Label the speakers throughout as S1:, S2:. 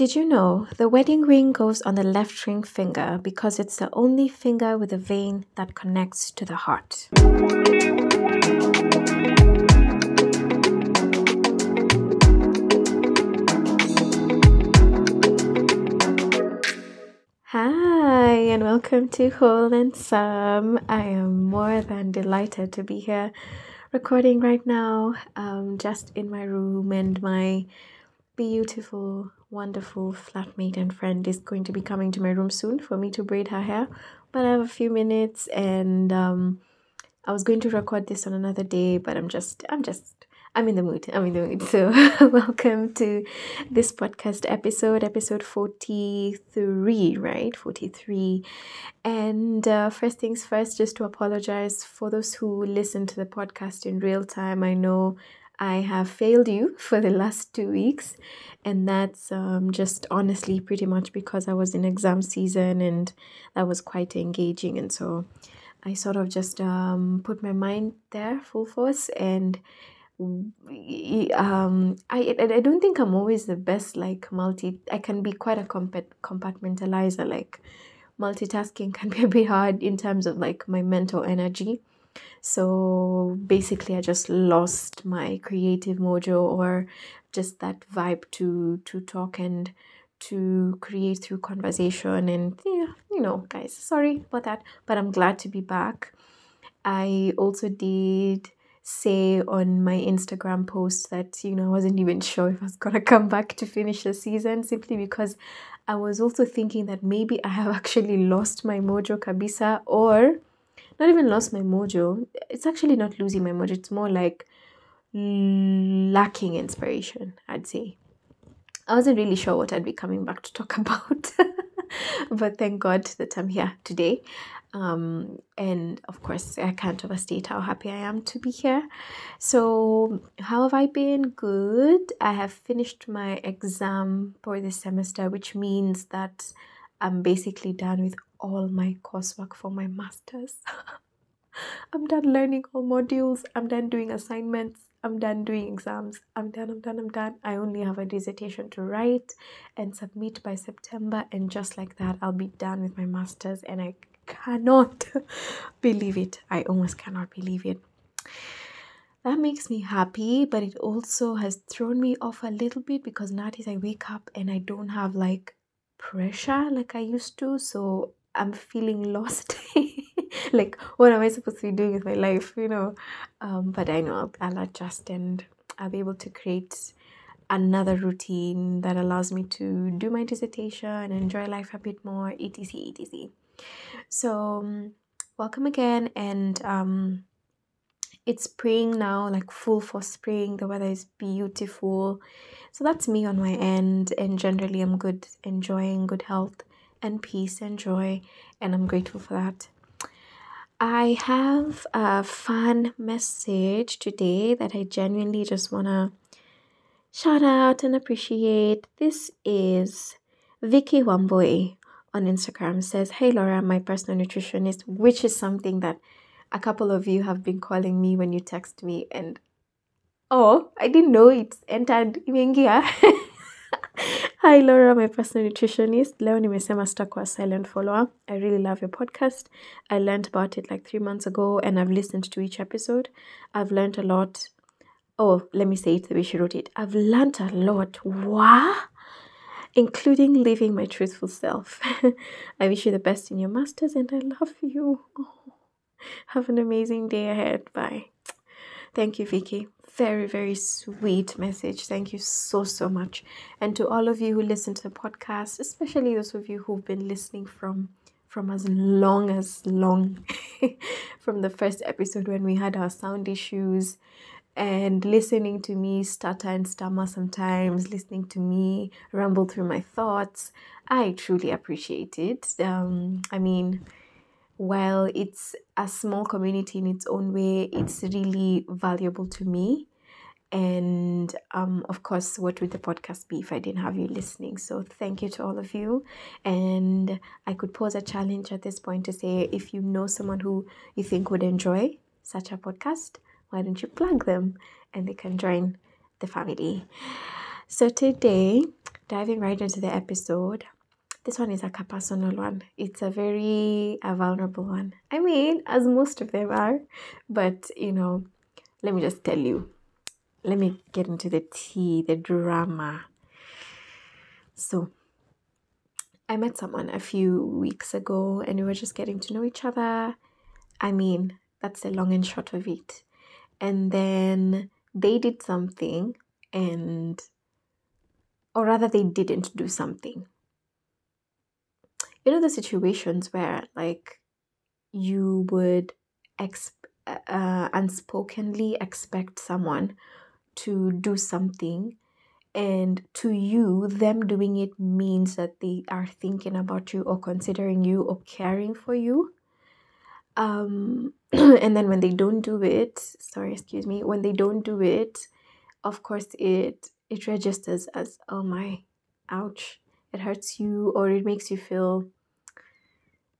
S1: Did you know the wedding ring goes on the left ring finger because it's the only finger with a vein that connects to the heart? Hi, and welcome to Whole and Some. I am more than delighted to be here recording right now, um, just in my room, and my beautiful, wonderful flatmate and friend is going to be coming to my room soon for me to braid her hair. But I have a few minutes, and um, I was going to record this on another day, but I'm just, I'm just I'm in the mood. I'm in the mood. So, welcome to this podcast episode, episode 43, right? 43. And uh, first things first, just to apologize for those who listen to the podcast in real time. I know I have failed you for the last two weeks, and that's um, just honestly pretty much because I was in exam season and that was quite engaging. And so, I sort of just um, put my mind there full force and um I I don't think I'm always the best like multi I can be quite a compartmentalizer like multitasking can be a bit hard in terms of like my mental energy so basically I just lost my creative mojo or just that vibe to to talk and to create through conversation and yeah you know guys sorry about that but I'm glad to be back. I also did say on my Instagram post that, you know, I wasn't even sure if I was to come back to finish the season simply because I was also thinking that maybe I have actually lost my mojo kabisa or not even lost my mojo. It's actually not losing my mojo, it's more like lacking inspiration, I'd say. I wasn't really sure what I'd be coming back to talk about, but thank God that I'm here today. Um, and of course, I can't overstate how happy I am to be here. So, how have I been? Good. I have finished my exam for this semester, which means that I'm basically done with all my coursework for my master's. I'm done learning all modules, I'm done doing assignments, I'm done doing exams. I'm done, I'm done, I'm done. I only have a dissertation to write and submit by September, and just like that, I'll be done with my master's, and I cannot believe it. I almost cannot believe it. That makes me happy, but it also has thrown me off a little bit because nowadays I wake up and I don't have like pressure like I used to. So I'm feeling lost. like, what am I supposed to be doing with my life? You know, um, but I know I'll, I'll adjust and I'll be able to create another routine that allows me to do my dissertation and enjoy life a bit more, etc. etc. So, um, welcome again, and um, it's spring now, like full for spring. The weather is beautiful. So, that's me on my end, and generally, I'm good, enjoying good health and peace and joy, and I'm grateful for that. I have a fun message today that I genuinely just want to shout out and appreciate. This is Vicky Wambui on Instagram says, Hey Laura, my personal nutritionist, which is something that a couple of you have been calling me when you text me. And oh, I didn't know it's entered Imengia. Hi Laura, my personal nutritionist. Leo nimesema sitakuwa silent follower. I really love your podcast. I learned about it like three months ago and I've listened to each episode. I've learned a lot. Oh, let me say it the way she wrote it. I've learned a lot. Wow including living my truthful self. I wish you the best in your masters and I love you. Oh, have an amazing day ahead. Bye. Thank you, Vicky. Very, very sweet message. Thank you so, so much. And to all of you who listen to the podcast, especially those of you who've been listening from from as long as long from the first episode when we had our sound issues and listening to me stutter and stammer sometimes, listening to me ramble through my thoughts. I truly appreciate it. Um, I mean, while it's a small community in its own way, it's really valuable to me. And um, of course, what would the podcast be if I didn't have you listening? So, thank you to all of you. And I could pose a challenge at this point to say if you know someone who you think would enjoy such a podcast, why don't you plug them and they can join the family? So, today, diving right into the episode. This one is like a personal one. It's a very a vulnerable one. I mean, as most of them are, but you know, let me just tell you. Let me get into the tea, the drama. So, I met someone a few weeks ago and we were just getting to know each other. I mean, that's the long and short of it. And then they did something and or rather they didn't do something you know the situations where like you would ex- uh, unspokenly expect someone to do something and to you them doing it means that they are thinking about you or considering you or caring for you. Um and then when they don't do it sorry excuse me when they don't do it of course it it registers as oh my ouch it hurts you or it makes you feel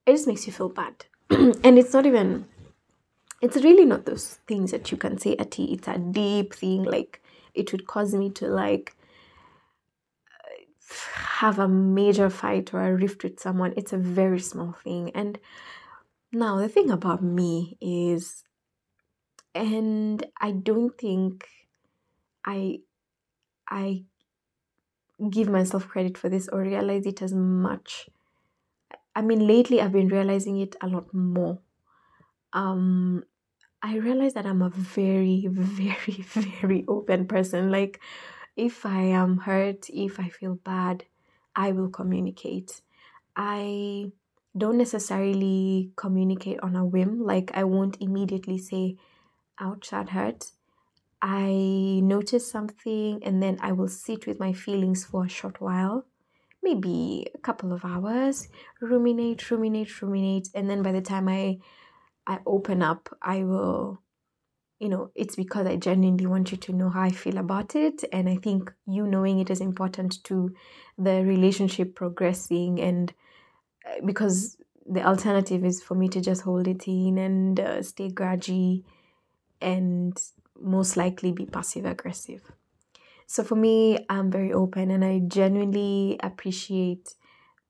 S1: it just makes you feel bad. And it's not even it's really not those things that you can say at it's a deep thing like it would cause me to like have a major fight or a rift with someone. It's a very small thing. And now the thing about me is and i don't think i i give myself credit for this or realize it as much I mean, lately I've been realizing it a lot more. Um, I realize that I'm a very, very, very open person. Like, if I am hurt, if I feel bad, I will communicate. I don't necessarily communicate on a whim. Like, I won't immediately say, ouch, that hurt. I notice something and then I will sit with my feelings for a short while maybe a couple of hours ruminate ruminate ruminate and then by the time i i open up i will you know it's because i genuinely want you to know how i feel about it and i think you knowing it is important to the relationship progressing and uh, because the alternative is for me to just hold it in and uh, stay grudgy and most likely be passive aggressive so for me, I'm very open and I genuinely appreciate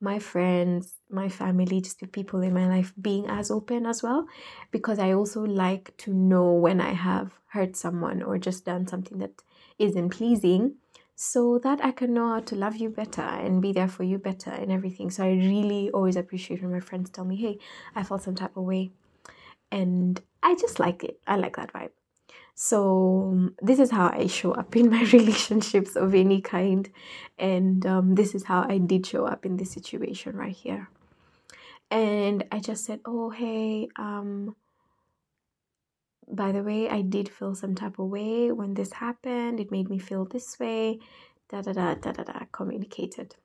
S1: my friends, my family, just the people in my life being as open as well because I also like to know when I have hurt someone or just done something that isn't pleasing so that I can know how to love you better and be there for you better and everything. So I really always appreciate when my friends tell me, hey, I felt some type of way. And I just like it. I like that vibe. So, this is how I show up in my relationships of any kind. And um, this is how I did show up in this situation right here. And I just said, Oh, hey, um, by the way, I did feel some type of way when this happened. It made me feel this way. Da da da da da da. Communicated.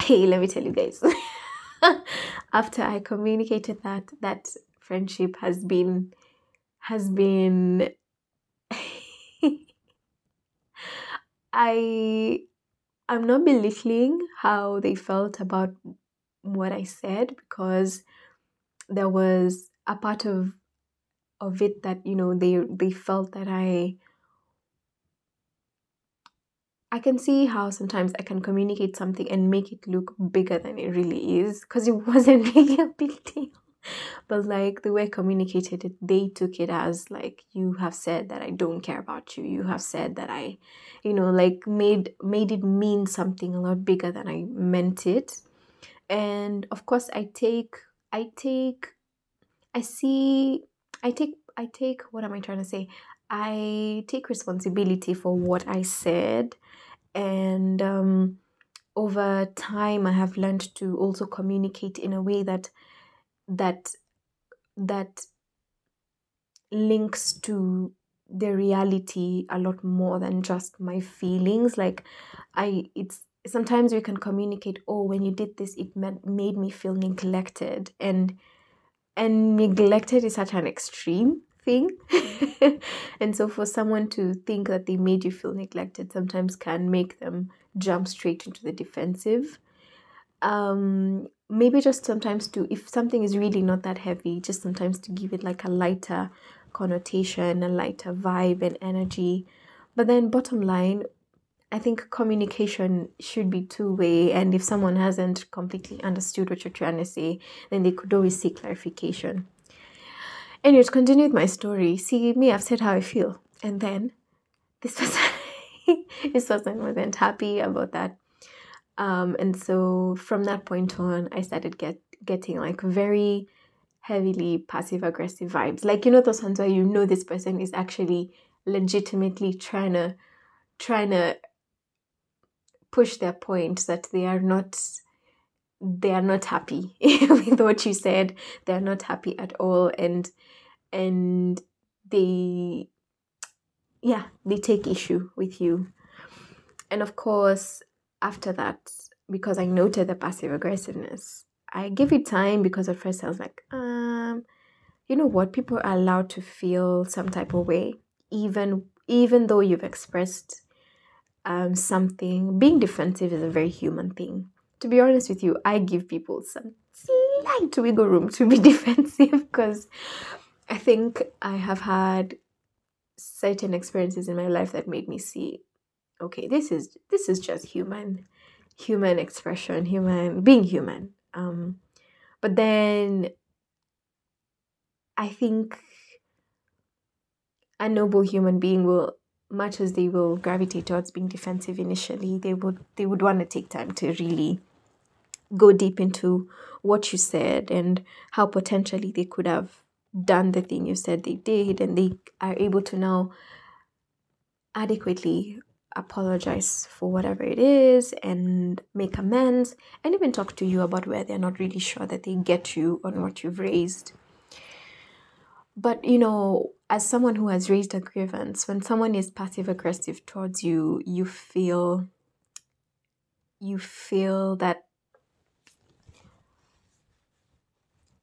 S1: Hey, let me tell you guys. After I communicated that, that friendship has been has been I I'm not belittling how they felt about what I said because there was a part of of it that you know they they felt that I I can see how sometimes I can communicate something and make it look bigger than it really is because it wasn't really a big deal but like the way I communicated it, they took it as like you have said that I don't care about you. You have said that I, you know, like made made it mean something a lot bigger than I meant it. And of course I take I take I see I take I take what am I trying to say? I take responsibility for what I said and um over time I have learned to also communicate in a way that that that links to the reality a lot more than just my feelings. Like i it's sometimes we can communicate oh when you did this it made me feel neglected and and neglected is such an extreme thing. And so for someone to think that they made you feel neglected sometimes can make them jump straight into the defensive um maybe just sometimes to if something is really not that heavy just sometimes to give it like a lighter connotation a lighter vibe and energy. But then bottom line I think communication should be two way, and if someone hasn't completely understood what you're trying to say, then they could always seek clarification. Anyway, to continue with my story, see me, I've said how I feel, and then this person, this person wasn't happy about that, um, and so from that point on, I started get getting like very heavily passive aggressive vibes, like you know those ones where you know this person is actually legitimately trying to trying to push their point that they are not they are not happy with what you said. They're not happy at all. And and they yeah they take issue with you. And of course after that because i noted the passive aggressiveness i give it time because at first i was like um you know what people are allowed to feel some type of way even even though you've expressed um, something, being defensive is a very human thing. To be honest with you, I give people some slight wiggle room to be defensive because I think I have had certain experiences in my life that made me see, okay, this is this is just human, human expression, human being human. Um, but then I think a noble human being will much as they will gravitate towards being defensive initially, they would they would want to take time to really go deep into what you said and how potentially they could have done the thing you said they did and they are able to now adequately apologize for whatever it is and make amends and even talk to you about where they're not really sure that they get you on what you've raised. But you know as someone who has raised a grievance when someone is passive aggressive towards you you feel you feel that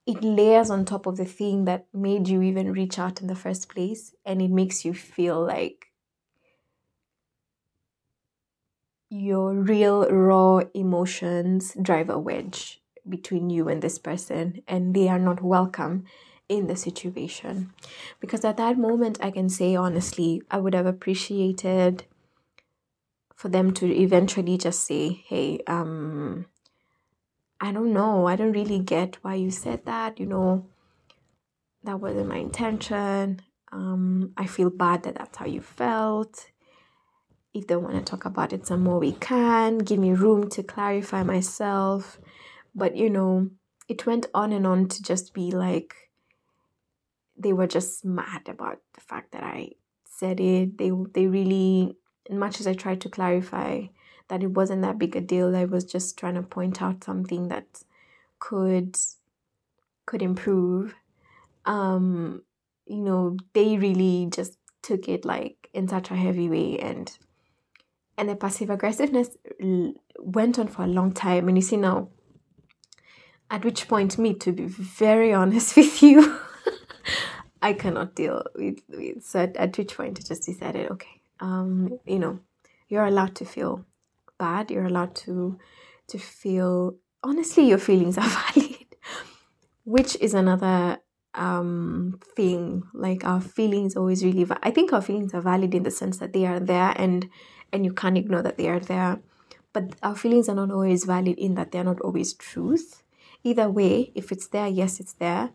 S1: it layers on top of the thing that made you even reach out in the first place and it makes you feel like your real raw emotions drive a wedge between you and this person and they are not welcome in the situation. Because at that moment, I can say honestly, I would have appreciated for them to eventually just say, hey, um, I don't know, I don't really get why you said that, you know, that wasn't my intention. Um, I feel bad that that's how you felt. If they want to talk about it some more, we can. Give me room to clarify myself. But, you know, it went on and on to just be like, they were just mad about the fact that I said it. They they really, much as I tried to clarify that it wasn't that big a deal, I was just trying to point out something that could could improve. Um, you know, they really just took it like in such a heavy way and and the passive aggressiveness went on for a long time and you see now at which point me to be very honest with you I cannot deal with, with so at, at which point I just decided, okay, um, you know, you're allowed to feel bad. You're allowed to to feel honestly your feelings are valid, which is another um thing. Like our feelings always really va- I think our feelings are valid in the sense that they are there and and you can't ignore that they are there. But our feelings are not always valid in that they're not always truth. Either way, if it's there, yes, it's there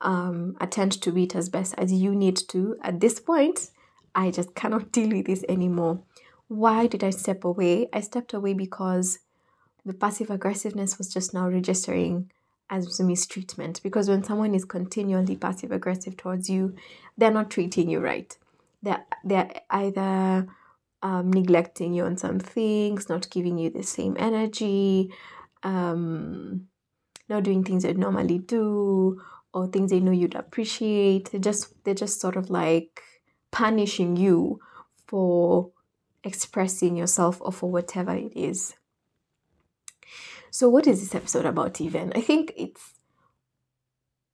S1: um, attend to it as best as you need to. At this point, I just cannot deal with this anymore. Why did I step away? I stepped away because the passive aggressiveness was just now registering as mistreatment. Because when someone is continually passive aggressive towards you, they're not treating you right. They're, they're either um, neglecting you on some things, not giving you the same energy, um, not doing things they normally do, or things they know you'd appreciate. They just they're just sort of like punishing you for expressing yourself or for whatever it is. So what is this episode about even? I think it's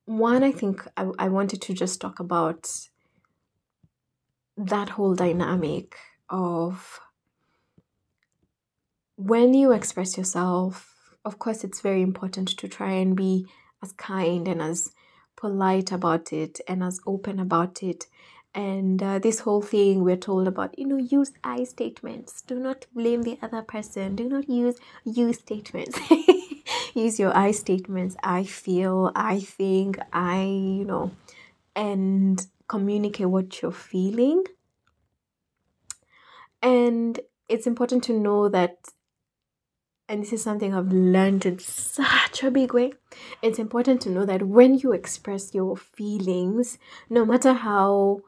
S1: one, I think I, I wanted to just talk about that whole dynamic of when you express yourself, of course, it's very important to try and be as kind and as polite about it and as open about it. And uh, this whole thing we're told about you know use i statements. Do not blame the other person. Do not use you statements. Use your i statements. I feel i think i you know and communicate what you're feeling and it's important to know that and this is something I've learned in such a big way. It's important to know that when you express your feelings, no matter how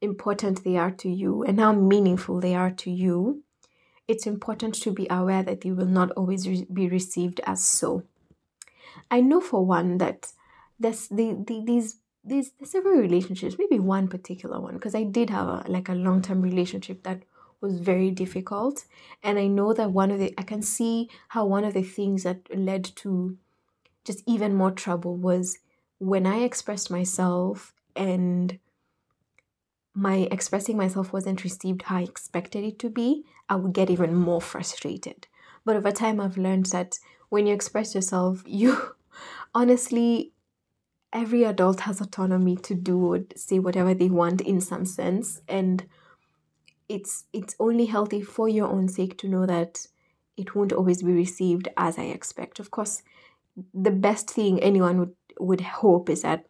S1: important they are to you and how meaningful they are to you, it's important to be aware that they will not always re- be received as so. I know for one that there's the, the these these several relationships, maybe one particular one, because I did have a like a long term relationship that was very difficult, and I know that one of the I can see how one of the things that led to just even more trouble was when I expressed myself and my expressing myself wasn't received how I expected it to be, I would get even more frustrated. But over time, I've learned that when you express yourself, you honestly, every adult has autonomy to do or say whatever they want in some sense. And it's it's only healthy for your own sake to know that it won't always be received as I expect. Of course, the best thing anyone would, would hope is that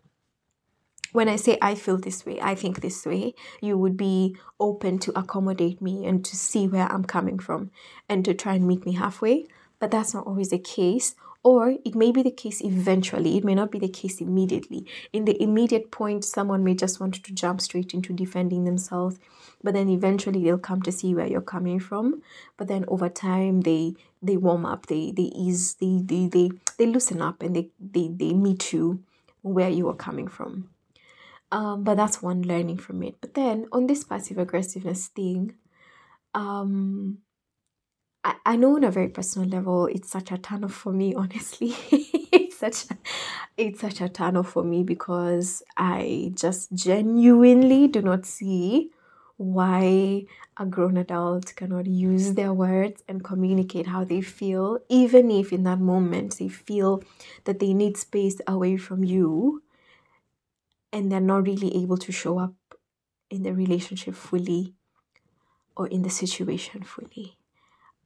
S1: when I say I feel this way, I think this way, you would be open to accommodate me and to see where I'm coming from and to try and meet me halfway. But that's not always the case. Or it may be the case eventually, it may not be the case immediately. In the immediate point, someone may just want to jump straight into defending themselves, but then eventually they'll come to see where you're coming from. But then over time, they they warm up, they they ease, they they they, they loosen up, and they, they they meet you where you are coming from. Um, but that's one learning from it. But then on this passive aggressiveness thing, um, I, I know on a very personal level, it's such a turn off for me, honestly. it's such a, it's such a turn off for me because I just genuinely do not see why a grown adult cannot use their words and communicate how they feel, even if in that moment they feel that they need space away from you and they're not really able to show up in the relationship fully or in the situation fully.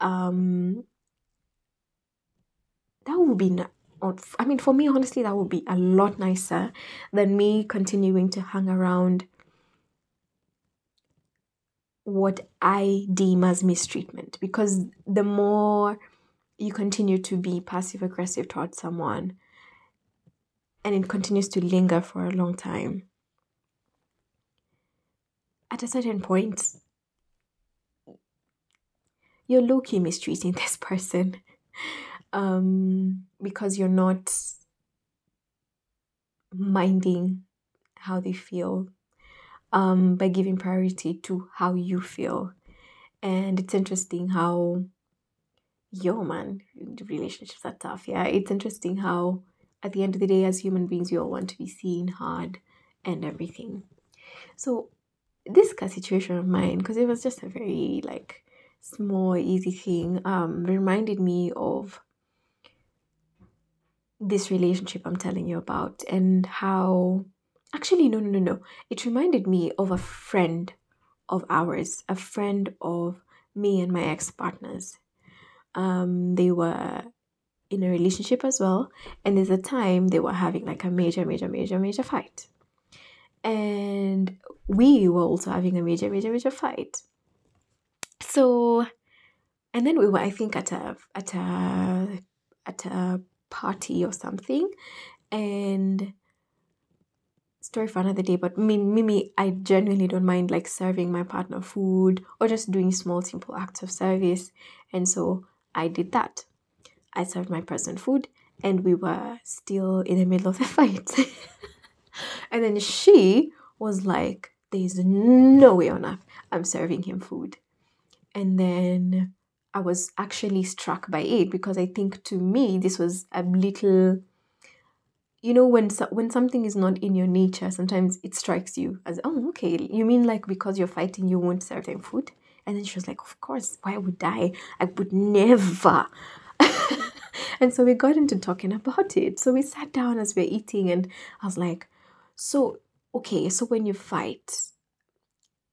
S1: Um, that would be, I mean, for me, honestly, that would be a lot nicer than me continuing to hang around what I deem as mistreatment. Because the more you continue to be passive aggressive towards someone, and it continues to linger for a long time. At a certain point, you're low key mistreating this person um, because you're not minding how they feel um, by giving priority to how you feel. And it's interesting how, yo, man, relationships are tough. Yeah, it's interesting how at the end of the day, as human beings, we all want to be seen, heard, and everything. So this situation of mine, because it was just a very like small, easy thing, um, reminded me of this relationship I'm telling you about and how actually no no no no. It reminded me of a friend of ours, a friend of me and my ex-partners. Um, they were in a relationship as well. And there's a time they were having like a major, major, major, major fight. And we were also having a major, major, major fight. So, and then we were, I think, at a at a at a party or something, and story for another day. But me, Mimi, I genuinely don't mind like serving my partner food or just doing small, simple acts of service, and so I did that. I served my person food and we were still in the middle of the fight. and then she was like, There's no way on earth I'm serving him food. And then I was actually struck by it because I think to me this was a little you know when so, when something is not in your nature sometimes it strikes you as oh okay. You mean like because you're fighting you won't serve them food? And then she was like of course. Why would i? I would never. And so we got into talking about it. So we sat down as we are eating, and I was like, So, okay, so when you fight,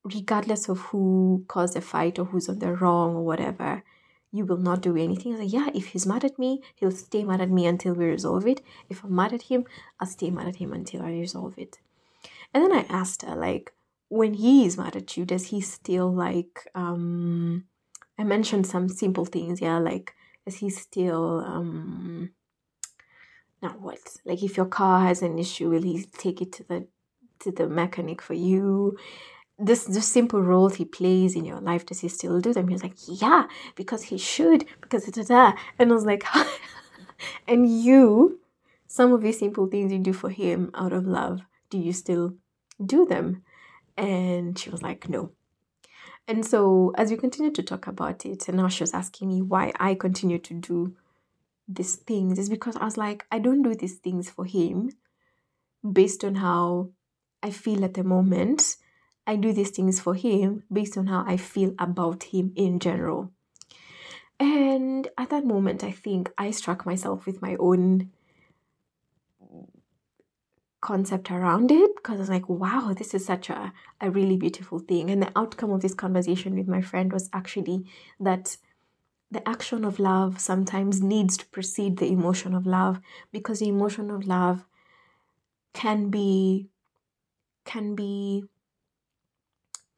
S1: regardless of who caused the fight or who's on the wrong or whatever, you will not do anything. I Like, yeah, if he's mad at me, he'll stay mad at me until we resolve it. If I'm mad at him, I'll stay mad at him until I resolve it. And then I asked her, like, when he is mad at you, does he still like um I mentioned some simple things, yeah, like does he still um now what? Like if your car has an issue, will he take it to the to the mechanic for you? This the simple roles he plays in your life, does he still do them? He was like, Yeah, because he should, because da, da. and I was like, and you, some of these simple things you do for him out of love, do you still do them? And she was like, no. And so as we continued to talk about it, and now she was asking me why I continue to do these things, is because I was like, I don't do these things for him based on how I feel at the moment. I do these things for him based on how I feel about him in general. And at that moment, I think I struck myself with my own concept around it because I was like, wow, this is such a, a really beautiful thing. And the outcome of this conversation with my friend was actually that the action of love sometimes needs to precede the emotion of love because the emotion of love can be can be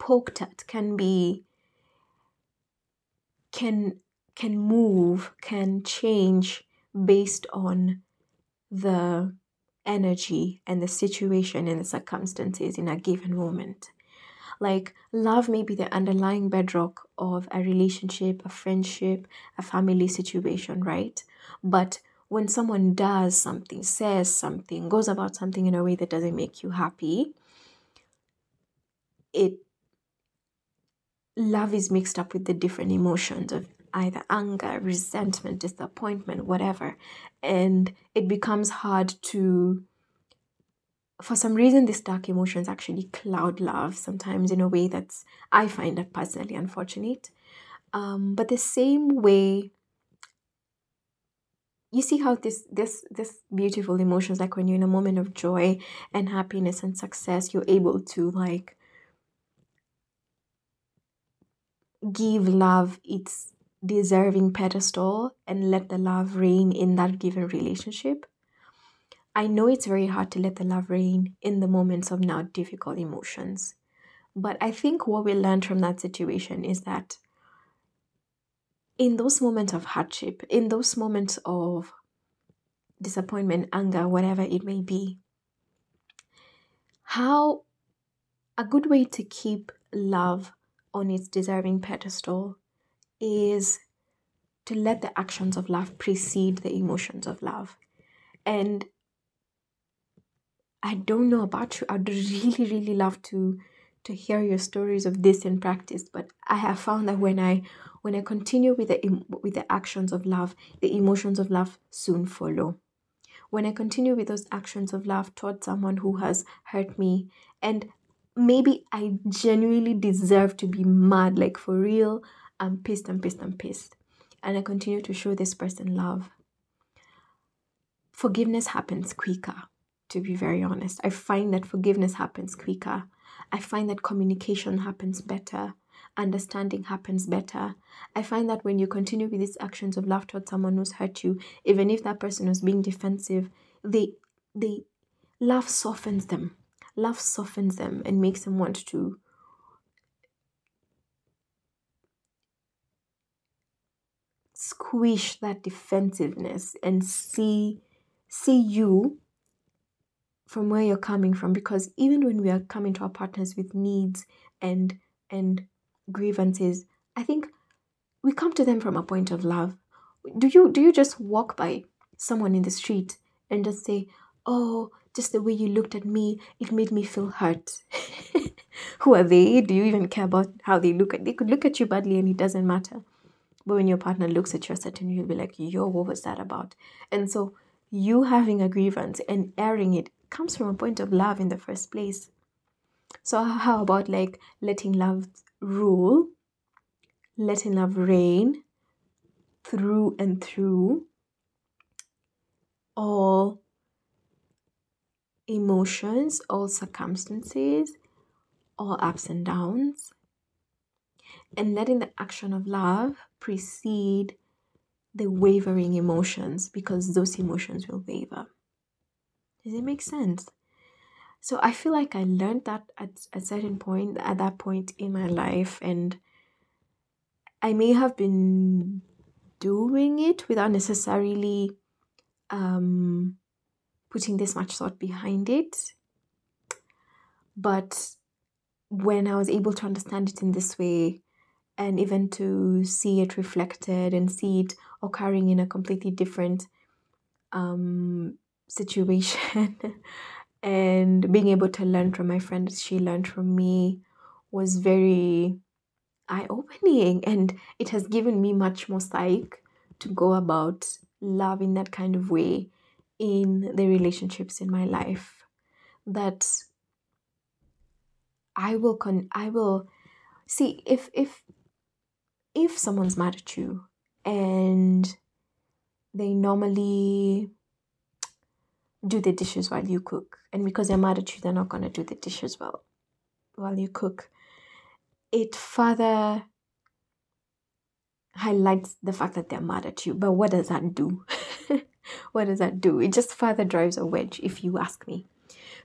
S1: poked at can be can can move can change based on the energy and the situation and the circumstances in a given moment. Like, love may be the underlying bedrock of a relationship, a friendship, a family situation, right? But when someone does something, says something, goes about something in a way that doesn't make you happy, it love is mixed up with the different emotions of either anger, resentment, disappointment, whatever. And it becomes hard to, for some reason, these dark emotions actually cloud love sometimes in a way that's, I find that personally unfortunate. Um, but the same way, you see how this this this beautiful emotions like when you're in a moment of joy and happiness and success you're able to like give love its deserving pedestal and let the love reign in that given relationship. I know it's very hard to let the love reign in the moments of now difficult emotions. But I think what we learned from that situation is that in those moments of hardship, in those moments of disappointment, anger, whatever it may be, how a good way to keep love on its deserving pedestal is to let the actions of love precede the emotions of love. And I don't know about you. I'd really, really love to to hear your stories of this in practice. But I have found that when I when I continue with the with the actions of love, the emotions of love soon follow. When I continue with those actions of love towards someone who has hurt me, and maybe I genuinely deserve to be mad, like for real, I'm pissed, I'm pissed, I'm pissed. And I continue to show this person love. Forgiveness happens quicker, to be very honest. I find that forgiveness happens quicker. I find that communication happens better. Understanding happens better. I find that when you continue with these actions of love towards someone who's hurt you, even if that person was being defensive, they they love softens them. Love softens them and makes them want to squish that defensiveness and see see you from where you're coming from. Because even when we are coming to our partners with needs and and grievances i think we come to them from a point of love. Do you do you just walk by someone in the street and just say oh just the way you looked at me it made me feel hurt who are they do you even care about how they look at they could look at you badly and it doesn't matter but when your partner looks at you a certain you'll be like, yo, what was that about? And so you having a grievance and airing it comes from a point of love in the first place. So how about like letting love rule, letting love reign through and through all emotions, all circumstances, all ups and downs and letting the action of love precede the wavering emotions because those emotions will waver. Does it make sense? So I feel like I learned that at a certain point, at that point in my life, and I may have been doing it without necessarily um, putting this much thought behind it. But when I was able to understand it in this way, and even to see it reflected and see it occurring in a completely different um, situation and being able to learn from my friend she learned from me was very eye-opening and it has given me much more psych to go about love in that kind of way in the relationships in my life that i will con i will see if if if someone's mad at you and they normally do the dishes while you cook and because they're mad at you they're not going to do the dishes well while you cook it further highlights the fact that they're mad at you. But what does that do what does that do it just further drives a wedge if you ask me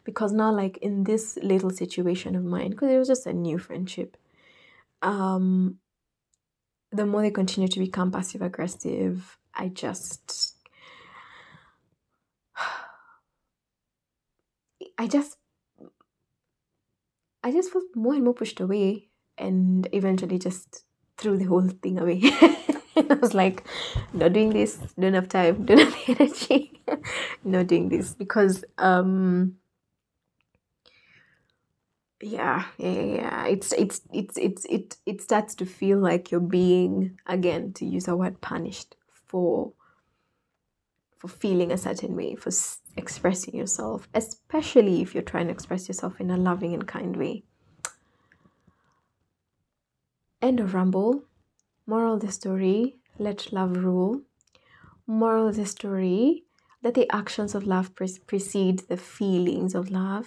S1: because now like in this little situation of mine because it was just a new friendship um the more they continue to become passive aggressive, I just I just I just felt more and more pushed away and eventually just threw the whole thing away. I was like, not doing this, don't have time, don't have energy, not doing this. Because um yeah yeah yeah it's it's it's it's it it starts to feel like you're being again to use a word punished for for feeling a certain way for expressing yourself especially if you're trying to express yourself in a loving and kind way. End of rumble moral of the story let love rule moral of the story let the actions of love pre- precede the feelings of love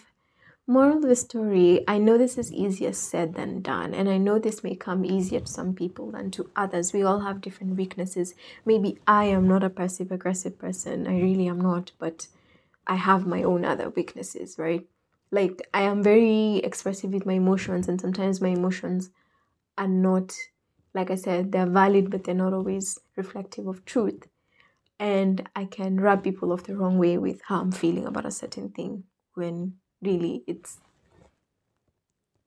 S1: Moral of the story I know this is easier said than done, and I know this may come easier to some people than to others. We all have different weaknesses. Maybe I am not a passive aggressive person, I really am not, but I have my own other weaknesses, right? Like, I am very expressive with my emotions, and sometimes my emotions are not, like I said, they're valid, but they're not always reflective of truth. And I can rub people off the wrong way with how I'm feeling about a certain thing when really it's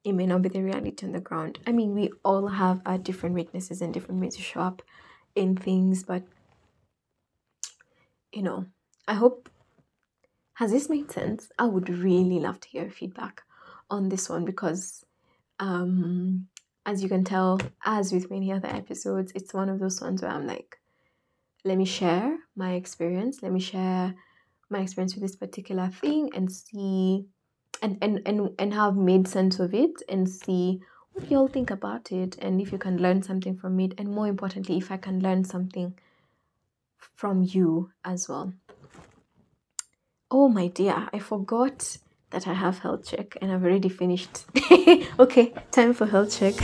S1: it may not be the reality on the ground. I mean, we all have our different weaknesses and different ways to show up in things, but you know, I hope has this made sense? I would really love to hear feedback on this one because um as you can tell, as with many other episodes, it's one of those ones where I'm like, let me share my experience, let me share my experience with this particular thing and see and and and, and have made sense of it and see what y'all think about it and if you can learn something from it and more importantly if i can learn something from you as well. Oh my dear i forgot that i have health check and i've already finished okay time for health check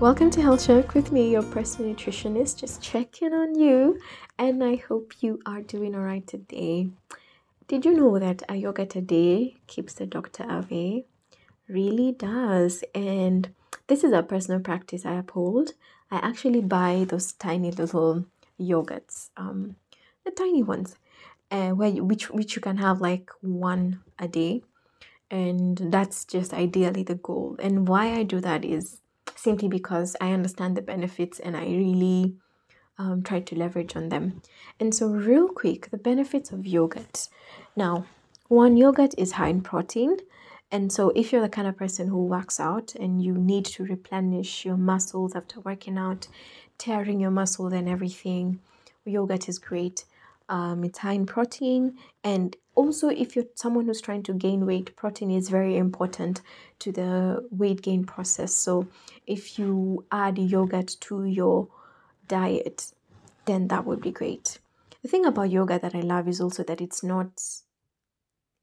S1: Welcome to Health Check with me, your personal nutritionist, just checking on you, and I hope you are doing all right today. Did you know that a yogurt a day keeps the doctor away? Really does, and this is a personal practice I uphold. I actually buy those tiny little yogurts, um, the tiny ones, uh, where you, which which you can have like one a day, and that's just ideally the goal. And why I do that is simply because I understand the benefits and I really um, try to leverage on them. And so, real quick, the benefits of yogurt. Now, one, yogurt is high in protein. And so, if you're the kind of person who works out and you need to replenish your muscles after working out, tearing your muscles and everything, yogurt is great. Um, it's high in protein and also if you're someone who's trying to gain weight protein is very important to the weight gain process so if you add yogurt to your diet, then that would be great. The thing about yoga that I love is also that it's not,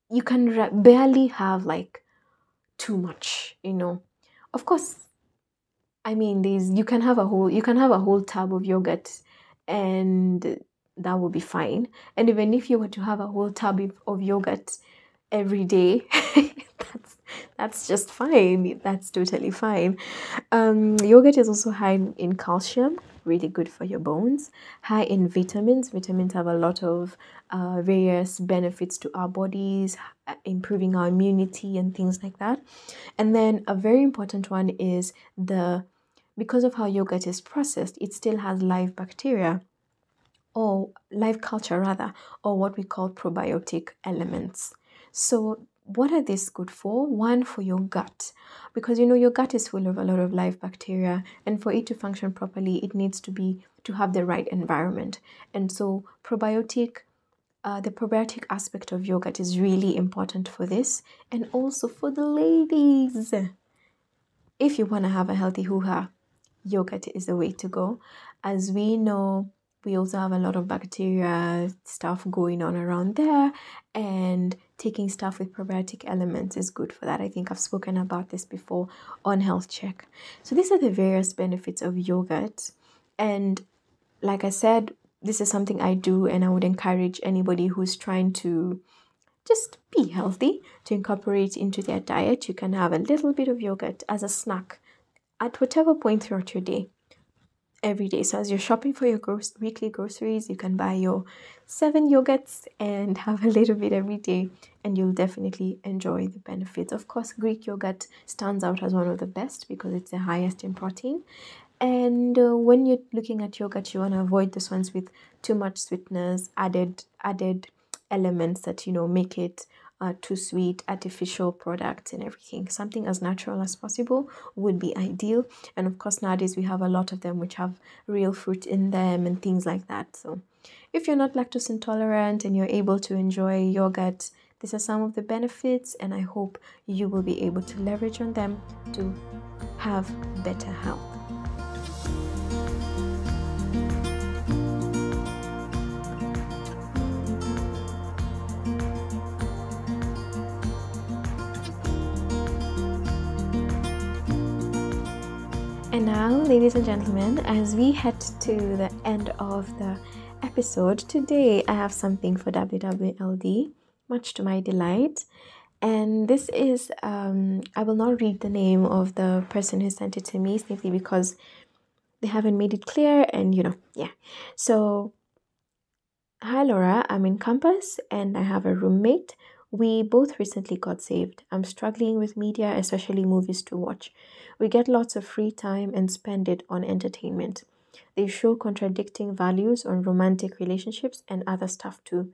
S1: you can barely have like too much, you know. Of course, I mean, there's you can have a whole you can have a whole tub of yogurt, and that will be fine. And even if you were to have a whole tub of yogurt every day, that's that's just fine. That's totally fine. Um, yogurt is also high in calcium, really good for your bones. High in vitamins. Vitamins have a lot of uh, various benefits to our bodies, uh, improving our immunity and things like that. And then a very important one is the because of how yogurt is processed, it still has live bacteria or live culture rather, or what we call probiotic elements. So what are these good for? One, for your gut, because you know your gut is full of a lot of live bacteria, and for it to function properly, it needs to be to have the right environment. And so, probiotic, uh, the probiotic aspect of yogurt is really important for this, and also for the ladies. If you want to have a healthy hoo ha, yogurt is the way to go. As we know, we also have a lot of bacteria stuff going on around there and taking stuff with probiotic elements is good for that. I think i've spoken about this before on health check. So these are the various benefits of yogurt and like i said this is something i do and i would encourage anybody who's trying to just be healthy to incorporate into their diet. You can have a little bit of yogurt as a snack at whatever point throughout your day every day. So as you're shopping for your gross- weekly groceries, you can buy your seven yogurts and have a little bit every day, and you'll definitely enjoy the benefits. Of course, Greek yogurt stands out as one of the best because it's the highest in protein. And uh, when you're looking at yogurt, you want to avoid those ones with too much sweetness, added added elements that you know make it uh, too sweet, artificial products, and everything. Something as natural as possible would be ideal. And of course, nowadays we have a lot of them which have real fruit in them and things like that. So, if you're not lactose intolerant and you're able to enjoy yogurt, these are some of the benefits, and I hope you will be able to leverage on them to have better health. And now, ladies and gentlemen, as we head to the end of the episode, today I have something for WWLD, much to my delight. And this is, um, I will not read the name of the person who sent it to me simply because they haven't made it clear. And, you know, yeah. So, hi Laura, I'm in campus and I have a roommate. We both recently got saved. I'm struggling with media, especially movies to watch. We get lots of free time and spend it on entertainment. They show contradicting values on romantic relationships and other stuff too.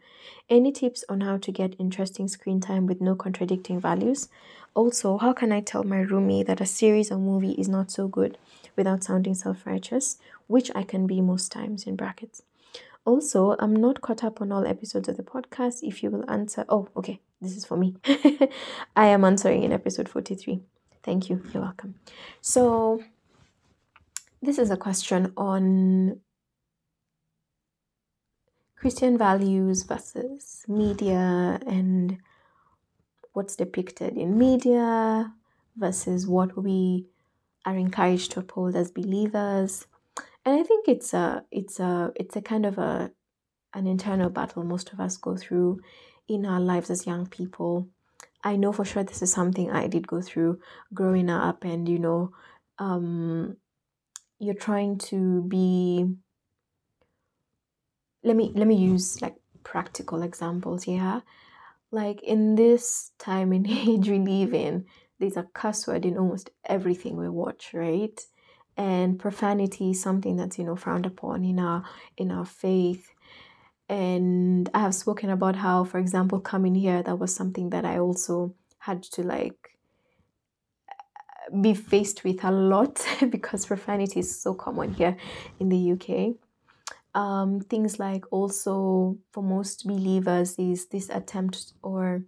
S1: Any tips on how to get interesting screen time with no contradicting values? Also, how can I tell my roomie that a series or movie is not so good without sounding self righteous, which I can be most times in brackets? Also, I'm not caught up on all episodes of the podcast. If you will answer, oh, okay, this is for me. I am answering in episode 43. Thank you. You're welcome. So, this is a question on Christian values versus media and what's depicted in media versus what we are encouraged to uphold as believers. And I think it's a it's a it's a kind of a an internal battle most of us go through in our lives as young people I know for sure this is something I did go through growing up, and you know, um, you're trying to be. Let me let me use like practical examples here. Like in this time and age we live in, there's a cuss word in almost everything we watch, right? And profanity is something that's you know frowned upon in our in our faith and I have spoken about how, for example, coming here, that was something that I also had to like be faced with a lot because profanity is so common here in the UK. Um, things like also for most believers is this attempt or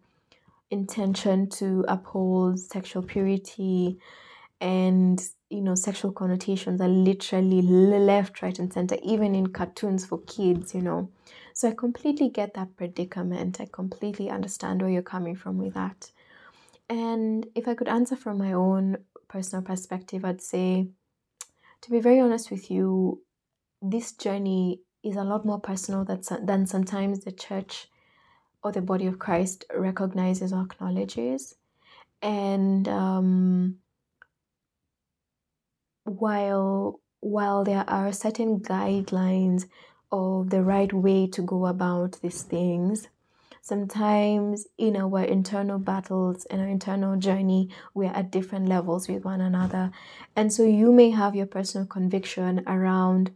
S1: intention to uphold sexual purity and you know sexual connotations are literally left right and center even in cartoons for kids you know. So i completely get that predicament. I completely understand where you're coming from with that. And if i could answer from my own personal perspective i'd say to be very honest with you this journey is a lot more personal than, than sometimes the church or the body of christ recognizes or acknowledges. And um, while while there are certain guidelines of the right way to go about these things. Sometimes in our internal battles and our internal journey we're at different levels with one another. And so you may have your personal conviction around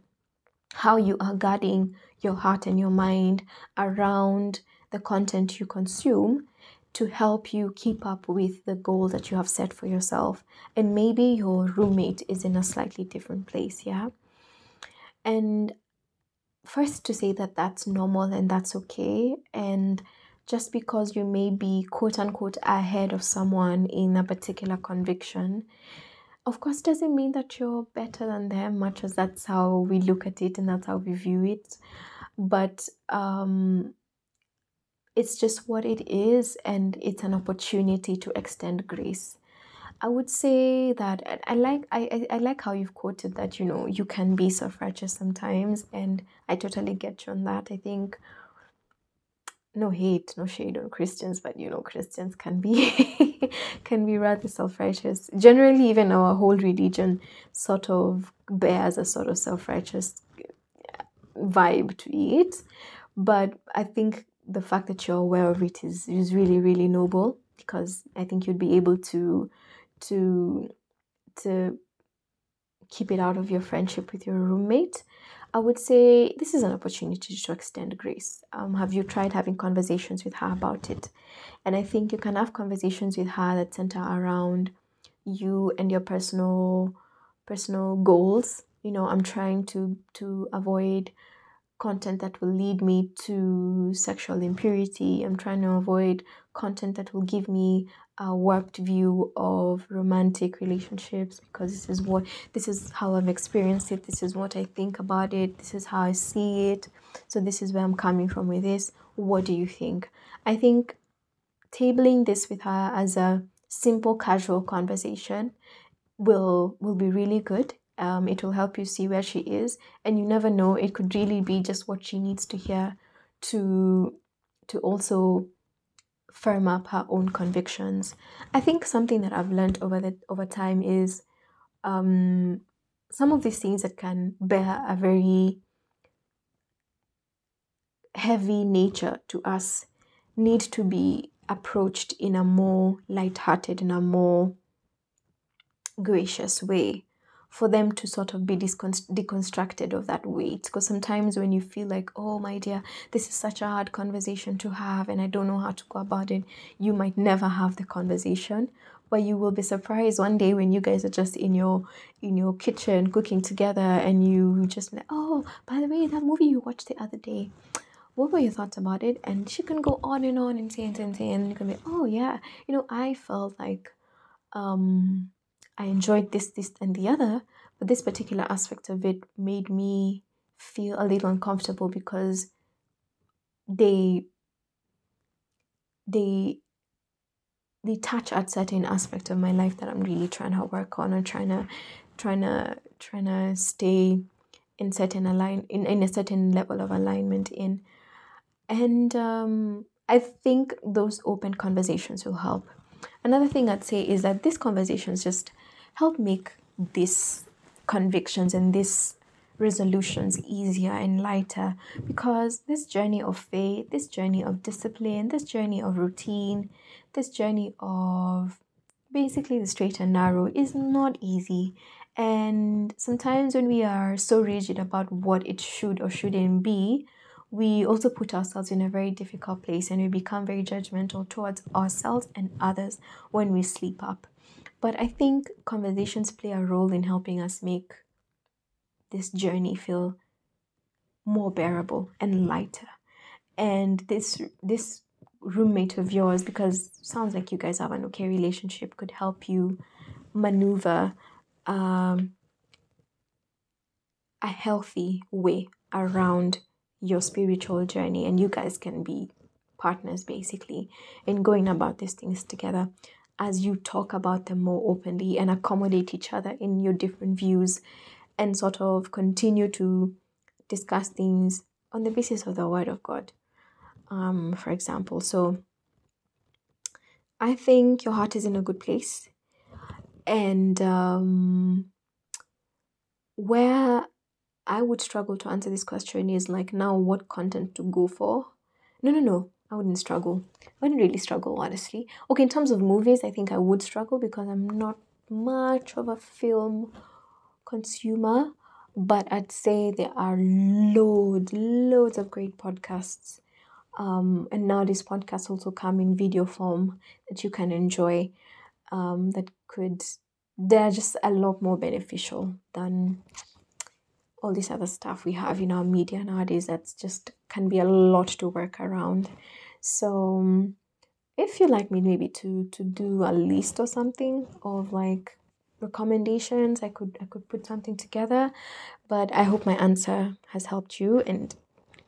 S1: how you are guarding your heart and your mind around the content you consume to help you keep up with the goal that you have set for yourself. And maybe your roommate is in a slightly different place, yeah? And first to say that that's normal and that's okay. And just because you may be quote unquote ahead of someone in a particular conviction, of course, doesn't mean that you're better than them, much as that's how we look at it and that's how we view it. But um, it's just what it is and it's an opportunity to extend grace. I would say that i like i i like how you've quoted that you know you can be self-righteous sometimes and i totally get you on that. I think no hate no shade on christians but you know christians can be can be rather self-righteous. Generally even our whole religion sort of bears a sort of self-righteous vibe to it but i think the fact that you're aware of it is, is really really noble because I think you'd be able to to to keep it out of your friendship with your roommate. I would say this is an opportunity to extend grace. Um, have you tried having conversations with her about it? And I think you can have conversations with her that center around you and your personal personal goals. You know, I'm trying to to avoid content that will lead me to sexual impurity. I'm trying to avoid content that will give me a warped view of romantic relationships because this is what this is how I've experienced it. This is what I think about it. This is how I see it. So this is where I'm coming from with this. What do you think? I think tabling this with her as a simple casual conversation will will be really good um, it will help you see where she is, and you never know. It could really be just what she needs to hear to to also firm up her own convictions. I think something that I've learned over the over time is um, some of these things that can bear a very heavy nature to us need to be approached in a more light-hearted, in a more gracious way for them to sort of be deconstructed of that weight. Because sometimes when you feel like, oh my dear, this is such a hard conversation to have and I don't know how to go about it, you might never have the conversation. But you will be surprised one day when you guys are just in your in your kitchen cooking together and you just like, oh, by the way, that movie you watched the other day, what were your thoughts about it? And she can go on and on and say and say and say and you can be, oh yeah, you know, I felt like um I enjoyed this, this, and the other, but this particular aspect of it made me feel a little uncomfortable because they they they touch at certain aspect of my life that I'm really trying to work on and trying to trying to trying to stay in certain align in, in a certain level of alignment in and um, I think those open conversations will help. Another thing I'd say is that these conversations just help make these convictions and these resolutions easier and lighter because this journey of faith, this journey of discipline, this journey of routine, this journey of basically the straight and narrow is not easy. And sometimes when we are so rigid about what it should or shouldn't be, we also put ourselves in a very difficult place and we become very judgmental towards ourselves and others when we sleep up. But I think conversations play a role in helping us make this journey feel more bearable and lighter. And this this roommate of yours, because sounds like you guys have an okay relationship, could help you maneuver um, a healthy way around your spiritual journey and you guys can be partners basically in going about these things together as you talk about them more openly and accommodate each other in your different views and sort of continue to discuss things on the basis of the word of God. Um, for example, so I think your heart is in a good place, and um, where I would struggle to answer this question is like now what content to go for. No, no, no. I wouldn't struggle. I wouldn't really struggle, honestly. Okay, in terms of movies, I think I would struggle because I'm not much of a film consumer, but I'd say there are loads, loads of great podcasts. Um, and now these podcasts also come in video form that you can enjoy. Um, that could, they're just a lot more beneficial than all this other stuff we have in our media nowadays that's just can be a lot to work around. So um, if you'd like me maybe to to do a list or something of like recommendations i could i could put something together but i hope my answer has helped you and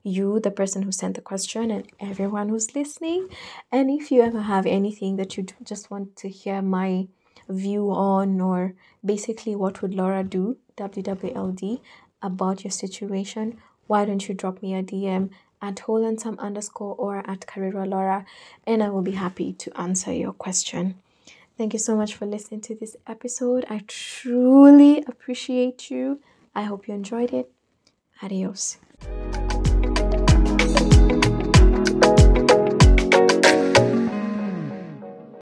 S1: you the person who sent the question and everyone who's listening. And if you ever have anything that you just want to hear my view on or basically what would laura do wwld about your situation, why don't you drop me a DM at Holensome underscore or at Karwirwa Laura, and I will be happy to answer your question. Thank you so much for listening to this episode. I truly appreciate you. I hope you enjoyed it. Adios.